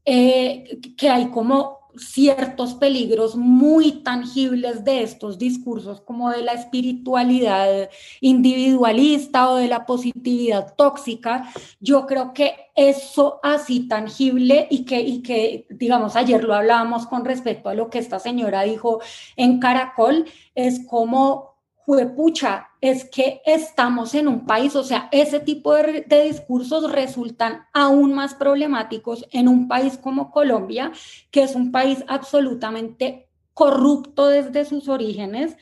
Speaker 2: eh, que hay como ciertos peligros muy tangibles de estos discursos, como de la espiritualidad individualista o de la positividad tóxica, yo creo que eso así tangible y que, y que, digamos, ayer lo hablábamos con respecto a lo que esta señora dijo en Caracol, es como juepucha, es que estamos en un país, o sea, ese tipo de, discursos resultan aún más problemáticos en un país como Colombia, que es un país absolutamente corrupto desde sus orígenes,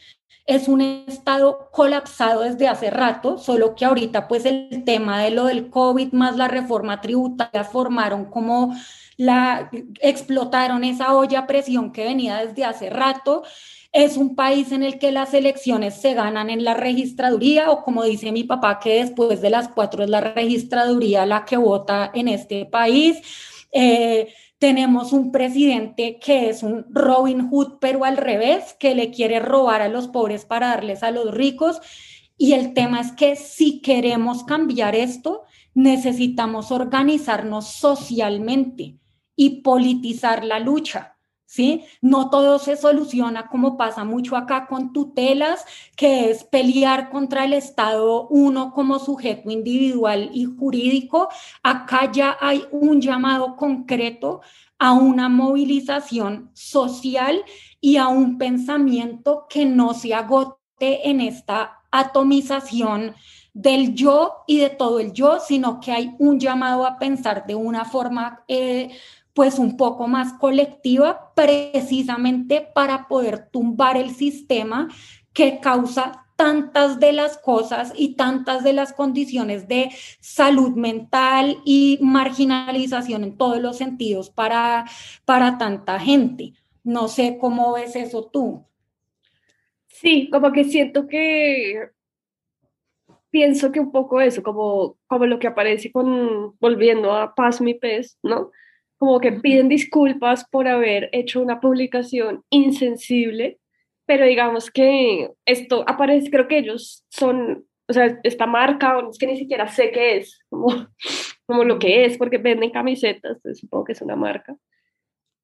Speaker 2: es un estado colapsado desde hace rato, solo que ahorita pues el tema de lo del COVID más la reforma tributaria formaron como la, explotaron esa olla a presión que venía desde hace rato. Es un país en el que las elecciones se ganan en la registraduría o como dice mi papá que después de las cuatro es la registraduría la que vota en este país. Eh, tenemos un presidente que es un Robin Hood, pero al revés, que le quiere robar a los pobres para darles a los ricos. Y el tema es que si queremos cambiar esto, necesitamos organizarnos socialmente y politizar la lucha. ¿Sí? No todo se soluciona como pasa mucho acá con tutelas, que es pelear contra el Estado uno como sujeto individual y jurídico. Acá ya hay un llamado concreto a una movilización social y a un pensamiento que no se agote en esta atomización del yo y de todo el yo, sino que hay un llamado a pensar de una forma eh, pues un poco más colectiva, precisamente para poder tumbar el sistema que causa tantas de las cosas y tantas de las condiciones de salud mental y marginalización en todos los sentidos para, para tanta gente. No sé cómo ves eso tú.
Speaker 1: Sí, como que siento que pienso que un poco eso, como, como lo que aparece con, volviendo a Paz Mi Pez, ¿no? Como que piden disculpas por haber hecho una publicación insensible, pero digamos que esto aparece, creo que ellos son, o sea, esta marca, es que ni siquiera sé qué es, como, como lo que es, porque venden camisetas, supongo que es una marca.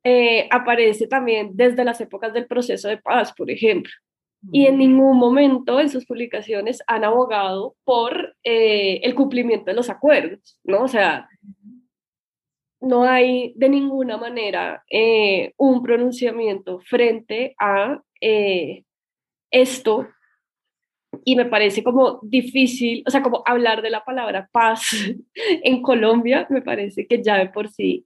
Speaker 1: Eh, aparece también desde las épocas del proceso de paz, por ejemplo. Y en ningún momento en sus publicaciones han abogado por eh, el cumplimiento de los acuerdos, ¿no? O sea, no hay de ninguna manera eh, un pronunciamiento frente a eh, esto. Y me parece como difícil, o sea, como hablar de la palabra paz en Colombia, me parece que ya de por sí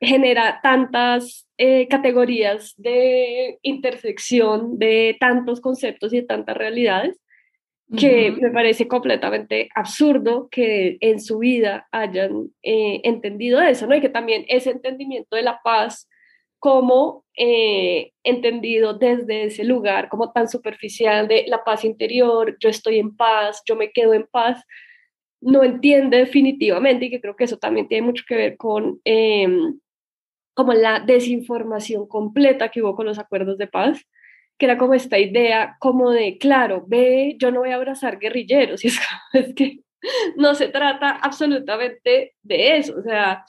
Speaker 1: genera tantas eh, categorías de intersección de tantos conceptos y de tantas realidades que me parece completamente absurdo que en su vida hayan eh, entendido eso, ¿no? Y que también ese entendimiento de la paz como eh, entendido desde ese lugar como tan superficial de la paz interior, yo estoy en paz, yo me quedo en paz, no entiende definitivamente y que creo que eso también tiene mucho que ver con em, como la desinformación completa que hubo con los acuerdos de paz que era como esta idea como de, claro, ve, yo no voy a abrazar guerrilleros, y es, es que no se trata absolutamente de eso, o sea,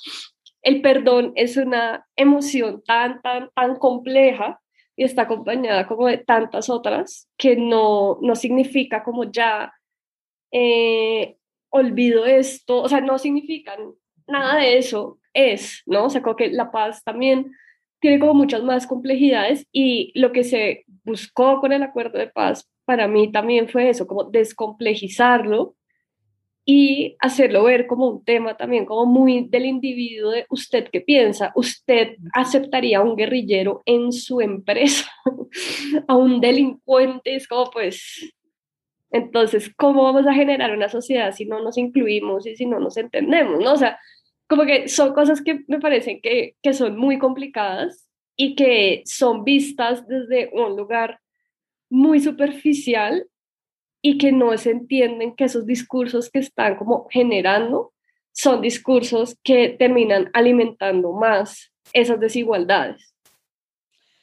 Speaker 1: el perdón es una emoción tan, tan, tan compleja y está acompañada como de tantas otras que no, no significa como ya eh, olvido esto, o sea, no significan nada de eso, es, ¿no? O sea, como que la paz también tiene como muchas más complejidades y lo que se buscó con el acuerdo de paz para mí también fue eso, como descomplejizarlo y hacerlo ver como un tema también como muy del individuo de usted qué piensa, usted aceptaría a un guerrillero en su empresa, a un delincuente, es como pues, entonces, ¿cómo vamos a generar una sociedad si no nos incluimos y si no nos entendemos? ¿no? O sea, como que son cosas que me parecen que, que son muy complicadas y que son vistas desde un lugar muy superficial y que no se entienden que esos discursos que están como generando son discursos que terminan alimentando más esas desigualdades.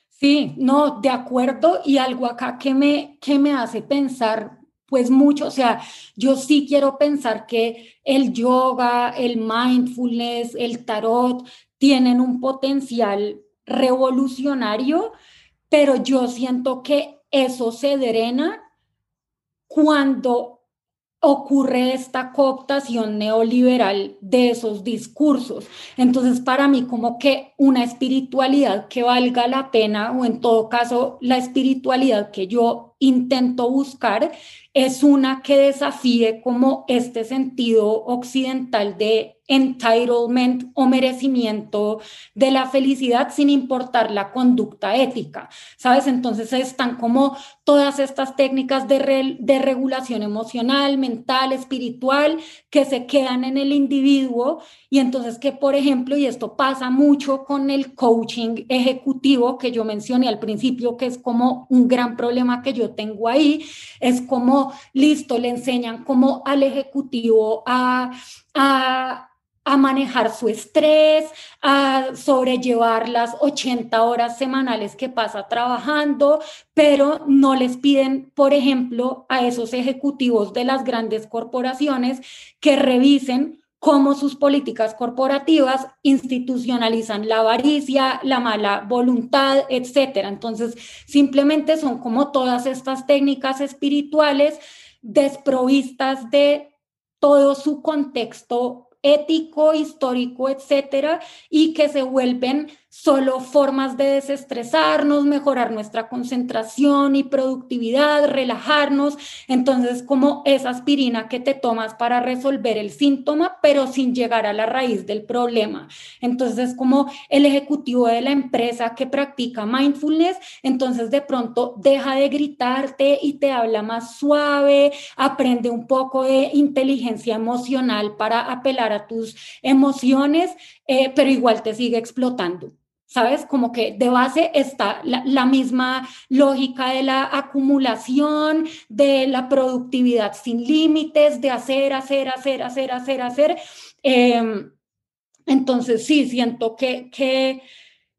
Speaker 2: Sí, no, de acuerdo. Y algo acá que me, que me hace pensar pues mucho, o sea, yo sí quiero pensar que el yoga, el mindfulness, el tarot tienen un potencial revolucionario, pero yo siento que eso se drena cuando ocurre esta cooptación neoliberal de esos discursos. Entonces, para mí, como que una espiritualidad que valga la pena, o en todo caso, la espiritualidad que yo intento buscar, es una que desafíe como este sentido occidental de entitlement o merecimiento de la felicidad sin importar la conducta ética, ¿sabes? Entonces están como todas estas técnicas de, de regulación emocional, mental, espiritual, que se quedan en el individuo y entonces que, por ejemplo, y esto pasa mucho con el coaching ejecutivo que yo mencioné al principio, que es como un gran problema que yo tengo ahí, es como, listo, le enseñan como al ejecutivo a, a manejar su estrés, a sobrellevar las 80 horas semanales que pasa trabajando, pero no les piden, por ejemplo, a esos ejecutivos de las grandes corporaciones que revisen cómo sus políticas corporativas institucionalizan la avaricia, la mala voluntad, etcétera. Entonces, simplemente son como todas estas técnicas espirituales desprovistas de todo su contexto ético, histórico, etcétera, y que se vuelven solo formas de desestresarnos, mejorar nuestra concentración y productividad, relajarnos. Entonces, como esa aspirina que te tomas para resolver el síntoma, pero sin llegar a la raíz del problema. Entonces, como el ejecutivo de la empresa que practica mindfulness, entonces de pronto deja de gritarte y te habla más suave, aprende un poco de inteligencia emocional para apelar a tus emociones, eh, pero igual te sigue explotando. ¿sabes? Como que de base está la, misma lógica de la acumulación, de la productividad sin límites, de hacer, hacer, hacer, hacer, hacer, hacer. Em, entonces, sí, siento que, que,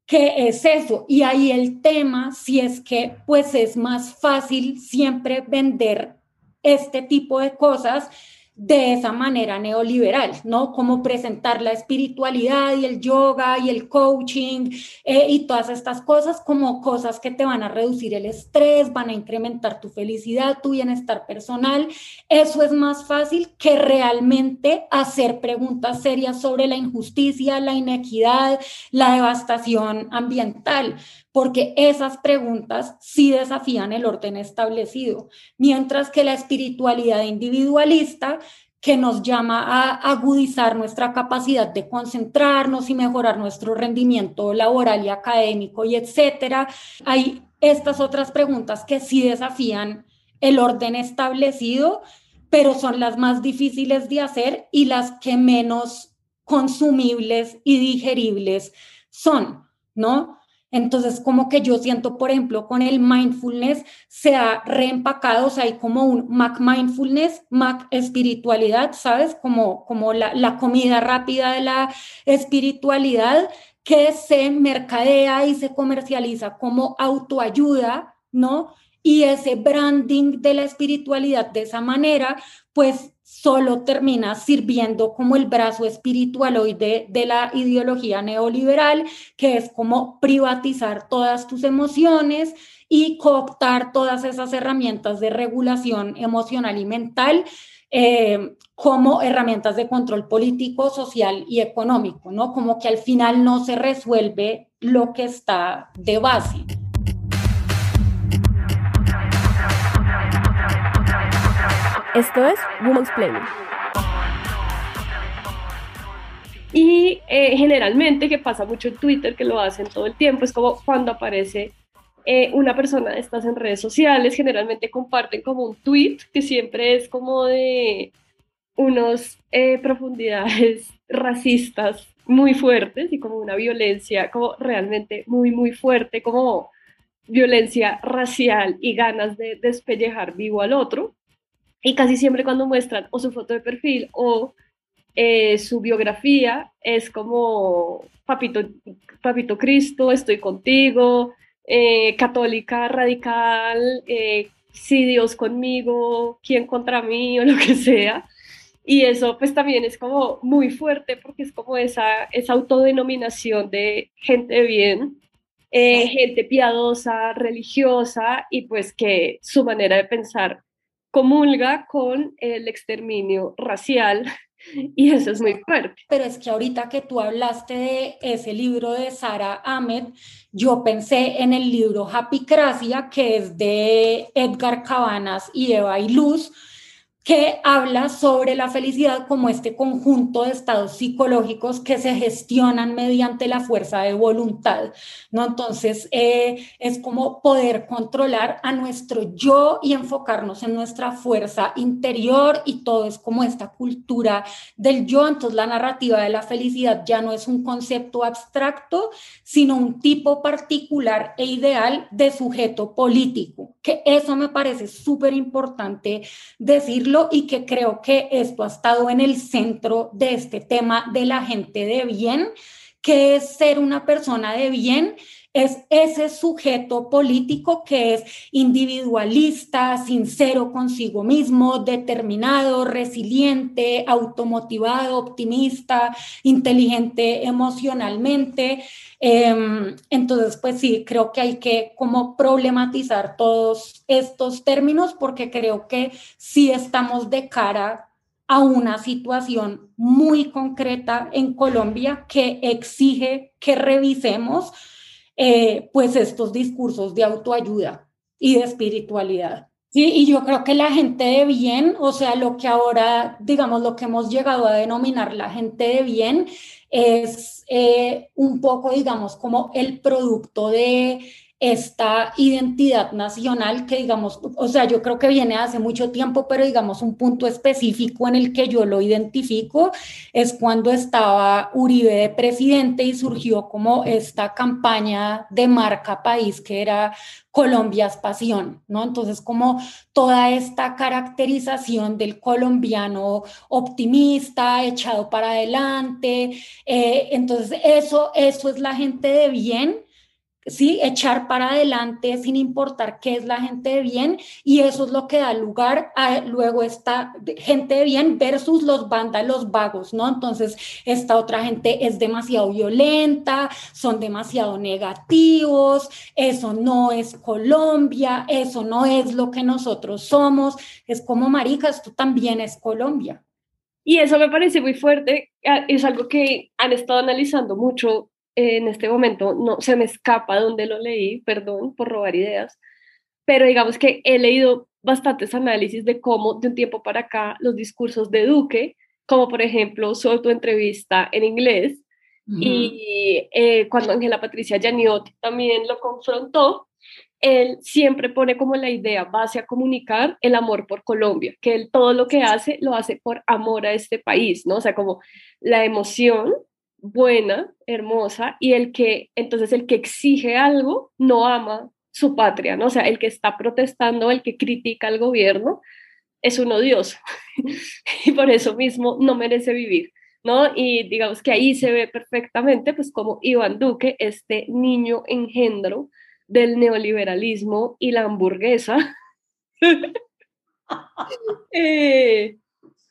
Speaker 2: que es eso. Y ahí el tema, si es que pues es más fácil siempre vender este tipo de cosas de esa manera neoliberal, ¿no? Como presentar la espiritualidad y el yoga y el coaching eh, y todas estas cosas como cosas que te van a reducir el estrés, van a incrementar tu felicidad, tu bienestar personal. Eso es más fácil que realmente hacer preguntas serias sobre la injusticia, la inequidad, la devastación ambiental porque esas preguntas sí desafían el orden establecido, mientras que la espiritualidad individualista que nos llama a agudizar nuestra capacidad de concentrarnos y mejorar nuestro rendimiento laboral y académico y etcétera. Hay estas otras preguntas que sí desafían el orden establecido, pero son las más difíciles de hacer y las que menos consumibles y digeribles son, ¿no? Entonces, como que yo siento, por ejemplo, con el mindfulness se ha reempacado, o sea, hay como un Mac mindfulness, Mac espiritualidad, ¿sabes? Como, como la, la comida rápida de la espiritualidad que se mercadea y se comercializa como autoayuda, ¿no? Y ese branding de la espiritualidad de esa manera, pues solo termina sirviendo como el brazo espiritual hoy de, la ideología neoliberal, que es como privatizar todas tus emociones y cooptar todas esas herramientas de regulación emocional y mental eh, como herramientas de control político, social y económico, ¿no? Como que al final no se resuelve lo que está de base.
Speaker 3: Esto es Woman's Planning.
Speaker 1: Y eh, generalmente, que pasa mucho en Twitter, que lo hacen todo el tiempo, es como cuando aparece eh, una persona de estas en redes sociales, generalmente comparten como un tweet que siempre es como de unos eh, profundidades racistas muy fuertes y como una violencia como realmente muy, muy fuerte, como violencia racial y ganas de despellejar vivo al otro. Y casi siempre cuando muestran o su foto de perfil o eh, su biografía es como papito, papito Cristo, estoy contigo, eh, católica radical, eh, si Dios conmigo, quién contra mí o lo que sea. Y eso pues también es como muy fuerte porque es como esa, esa autodenominación de gente bien, gente piadosa, religiosa y pues que su manera de pensar comulga con el exterminio racial Y eso es muy fuerte.
Speaker 2: Pero es que ahorita que tú hablaste de ese libro de Sara Ahmed, yo pensé en el libro Happy Cracia, que es de Edgar Cabanas y Eva y Luz, que habla sobre la felicidad como este conjunto de estados psicológicos que se gestionan mediante la fuerza de voluntad, ¿no? Entonces, eh, es como poder controlar a nuestro yo y enfocarnos en nuestra fuerza interior y todo es como esta cultura del yo, entonces la narrativa de la felicidad ya no es un concepto abstracto, sino un tipo particular e ideal de sujeto político, que eso me parece súper importante decirlo y que creo que esto ha estado en el centro de este tema de la gente de bien, que es ser una persona de bien es ese sujeto político que es individualista, sincero consigo mismo, determinado, resiliente, automotivado, optimista, inteligente emocionalmente. Em, entonces, pues sí, creo que hay que como problematizar todos estos términos porque creo que sí estamos de cara a una situación muy concreta en Colombia que exige que revisemos eh, pues estos discursos de autoayuda y de espiritualidad. Sí, y yo creo que la gente de bien, o sea, lo que ahora, digamos, lo que hemos llegado a denominar la gente de bien es eh, un poco, digamos, como el producto de esta identidad nacional que digamos, o sea, yo creo que viene hace mucho tiempo, pero digamos un punto específico en el que yo lo identifico es cuando estaba Uribe de presidente y surgió como esta campaña de marca país que era Colombia es pasión, ¿no? Entonces, como toda esta caracterización del colombiano optimista, echado para adelante, eh, entonces eso, eso es la gente de bien ¿sí? echar para adelante sin importar qué es la gente de bien y eso es lo que da lugar a luego esta gente de bien versus los vándalos vagos, ¿no? Entonces, esta otra gente es demasiado violenta, son demasiado negativos, eso no es Colombia, eso no es lo que nosotros somos, es como marica, esto también es Colombia.
Speaker 1: Y eso me parece muy fuerte, ah, es algo que han estado analizando mucho en este momento no se me escapa donde lo leí, perdón por robar ideas, pero digamos que he leído bastantes análisis de cómo de un tiempo para acá los discursos de Duque, como por ejemplo su entrevista en inglés, y eh, cuando Ángela Patricia Janiot también lo confrontó, él siempre pone como la idea base a comunicar el amor por Colombia, que él todo lo que hace lo hace por amor a este país, ¿no? O sea, como la emoción buena, hermosa, y el que, entonces el que exige algo no ama su patria, ¿no? O sea, el que está protestando, el que critica al gobierno, es un odioso y por eso mismo no merece vivir, ¿no? Y digamos que ahí se ve perfectamente, pues, como Iván Duque, este niño engendro del neoliberalismo y la hamburguesa, eh,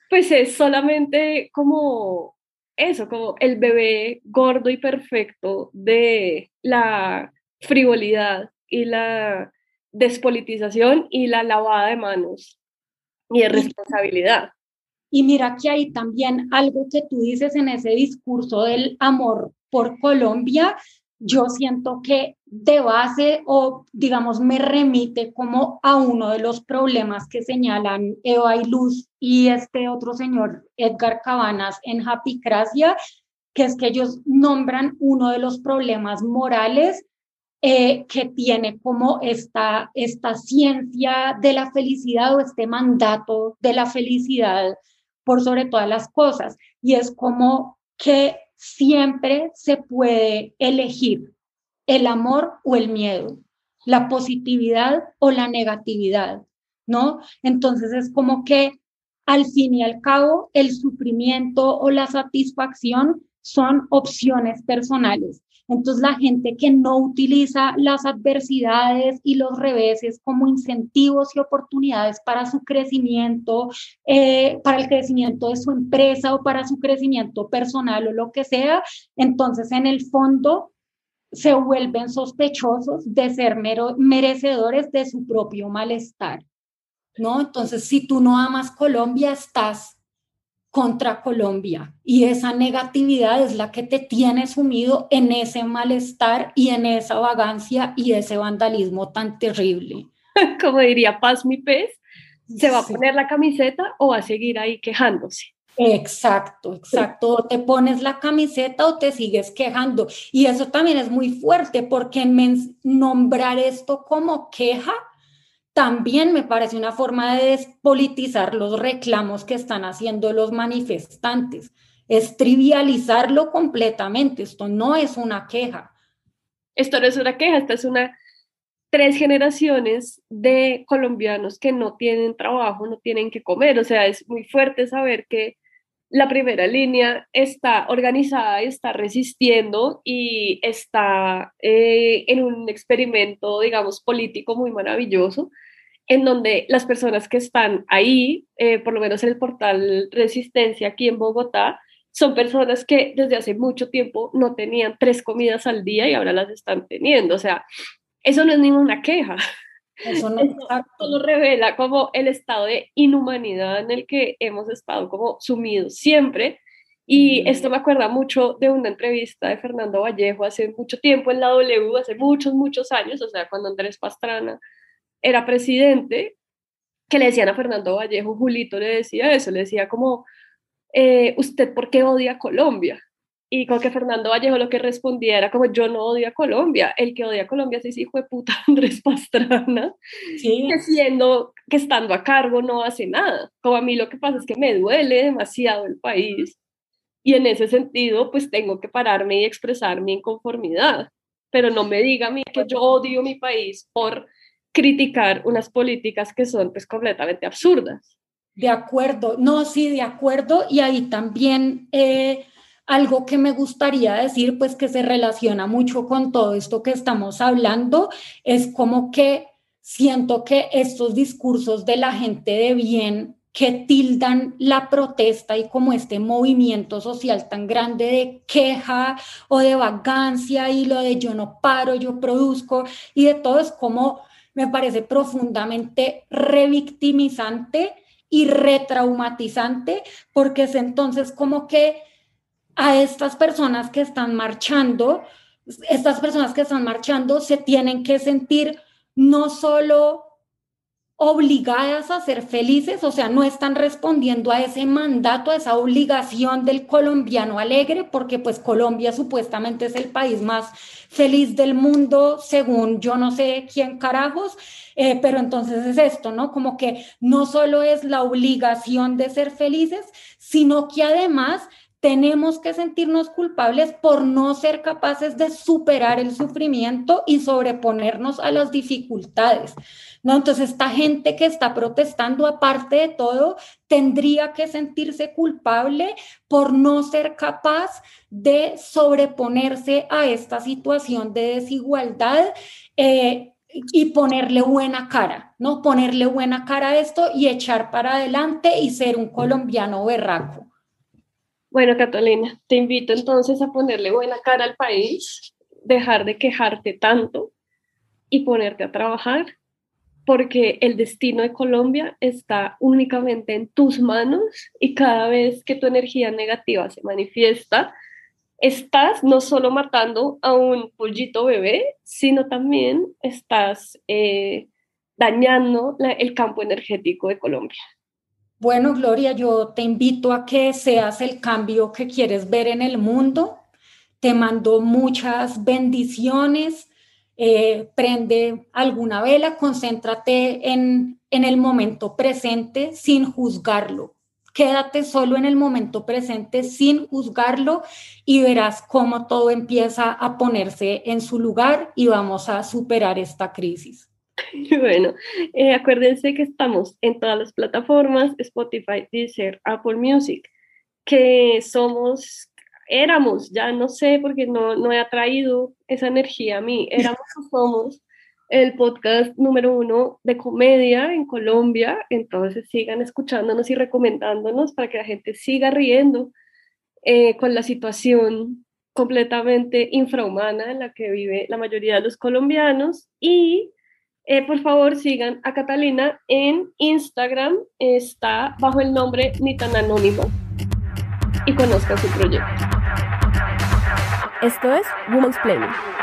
Speaker 1: pues es solamente como eso, como el bebé gordo y perfecto de la frivolidad y la despolitización y la lavada de manos y de responsabilidad.
Speaker 2: Y mira que hay también algo que tú dices en ese discurso del amor por Colombia, yo siento que de base o digamos me remite como a uno de los problemas que señalan Eva y Luz y este otro señor Edgar Cabanas en Happycracia, que es que ellos nombran uno de los problemas morales eh, que tiene como esta, esta ciencia de la felicidad o este mandato de la felicidad por sobre todas las cosas. Y es como que siempre se puede elegir el amor o el miedo, la positividad o la negatividad, ¿no? Entonces es como que al fin y al cabo el sufrimiento o la satisfacción son opciones personales. Entonces, la gente que no utiliza las adversidades y los reveses como incentivos y oportunidades para su crecimiento, eh, para el crecimiento de su empresa o para su crecimiento personal o lo que sea, entonces en el fondo se vuelven sospechosos de ser merecedores de su propio malestar. ¿No? Entonces, si tú no amas Colombia, estás contra Colombia y esa negatividad es la que te tiene sumido en ese malestar y en esa vagancia y ese vandalismo tan terrible.
Speaker 1: Como diría Paz mi pez, ¿se va a poner la camiseta o va a seguir ahí quejándose?
Speaker 2: Exacto, exacto. O te pones la camiseta o te sigues quejando. Y eso también es muy fuerte porque nombrar esto como queja también me parece una forma de despolitizar los reclamos que están haciendo los manifestantes. Es trivializarlo completamente. Esto no es una queja.
Speaker 1: Esto no es una queja, esta es una tres generaciones de colombianos que no tienen trabajo, no tienen que comer. O sea, es muy fuerte saber que la primera línea está organizada está resistiendo y está eh, en un experimento, digamos, político muy maravilloso, en donde las personas que están ahí, eh, por lo menos en el portal Resistencia aquí en Bogotá, son personas que desde hace mucho tiempo no tenían tres comidas al día y ahora las están teniendo. O sea, eso no es ninguna queja. Eso no revela como el estado de inhumanidad en el que hemos estado como sumidos siempre. Y esto me acuerda mucho de una entrevista de Fernando Vallejo hace mucho tiempo en la W, hace muchos, muchos años, o sea, cuando Andrés Pastrana era presidente, que le decían a Fernando Vallejo, Julito le decía eso, le decía como, eh, ¿usted por qué odia a Colombia? Y con que Fernando Vallejo lo que respondía era como yo no odio a Colombia, el que odia a Colombia es ese hijo de puta Andrés Pastrana, que siendo que estando a cargo no hace nada. Como a mí lo que pasa es que me duele demasiado el país y en ese sentido pues tengo que pararme y expresar mi inconformidad, pero no me diga a mí que yo odio mi país por criticar unas políticas que son pues completamente absurdas.
Speaker 2: De acuerdo, no, sí, de acuerdo, y ahí también... Eh, algo que me gustaría decir, pues que se relaciona mucho con todo esto que estamos hablando, es como que siento que estos discursos de la gente de bien que tildan la protesta y como este movimiento social tan grande de queja o de vagancia y lo de yo no paro, yo produzco y de todo es como me parece profundamente revictimizante y retraumatizante porque es entonces como que a estas personas que están marchando, estas personas que están marchando se tienen que sentir no solo obligadas a ser felices, o sea, no están respondiendo a ese mandato, a esa obligación del colombiano alegre, porque pues Colombia supuestamente es el país más feliz del mundo, según yo no sé quién carajos, eh, pero entonces es esto, ¿no? Como que no solo es la obligación de ser felices, sino que además tenemos que sentirnos culpables por no ser capaces de superar el sufrimiento y sobreponernos a las dificultades. ¿no? Entonces, esta gente que está protestando, aparte de todo, tendría que sentirse culpable por no ser capaz de sobreponerse a esta situación de desigualdad. Eh, y ponerle buena cara, ¿no? Ponerle buena cara a esto y echar para adelante y ser un colombiano berraco.
Speaker 1: Bueno, Catalina, te invito entonces a ponerle buena cara al país, dejar de quejarte tanto y ponerte a trabajar, porque el destino de Colombia está únicamente en tus manos y cada vez que tu energía negativa se manifiesta, estás no solo matando a un pollito bebé, sino también estás eh, dañando el campo energético de Colombia.
Speaker 2: Bueno, Gloria, yo te invito a que seas el cambio que quieres ver en el mundo. Te mando muchas bendiciones. Eh, prende alguna vela, concéntrate en, en el momento presente sin juzgarlo. Quédate solo en el momento presente sin juzgarlo y verás cómo todo empieza a ponerse en su lugar y vamos a superar esta crisis.
Speaker 1: Bueno, eh, acuérdense que estamos en todas las plataformas, Spotify, Deezer, Apple Music, que somos, éramos, ya no sé porque no, no he atraído esa energía a mí, éramos somos el podcast número uno de comedia en Colombia, entonces sigan escuchándonos y recomendándonos para que la gente siga riendo eh, con la situación completamente infrahumana en la que vive la mayoría de los colombianos y eh, por favor, sigan a Catalina en Instagram. Está bajo el nombre ni tan y conozca su proyecto.
Speaker 3: Esto es Woman's Planning.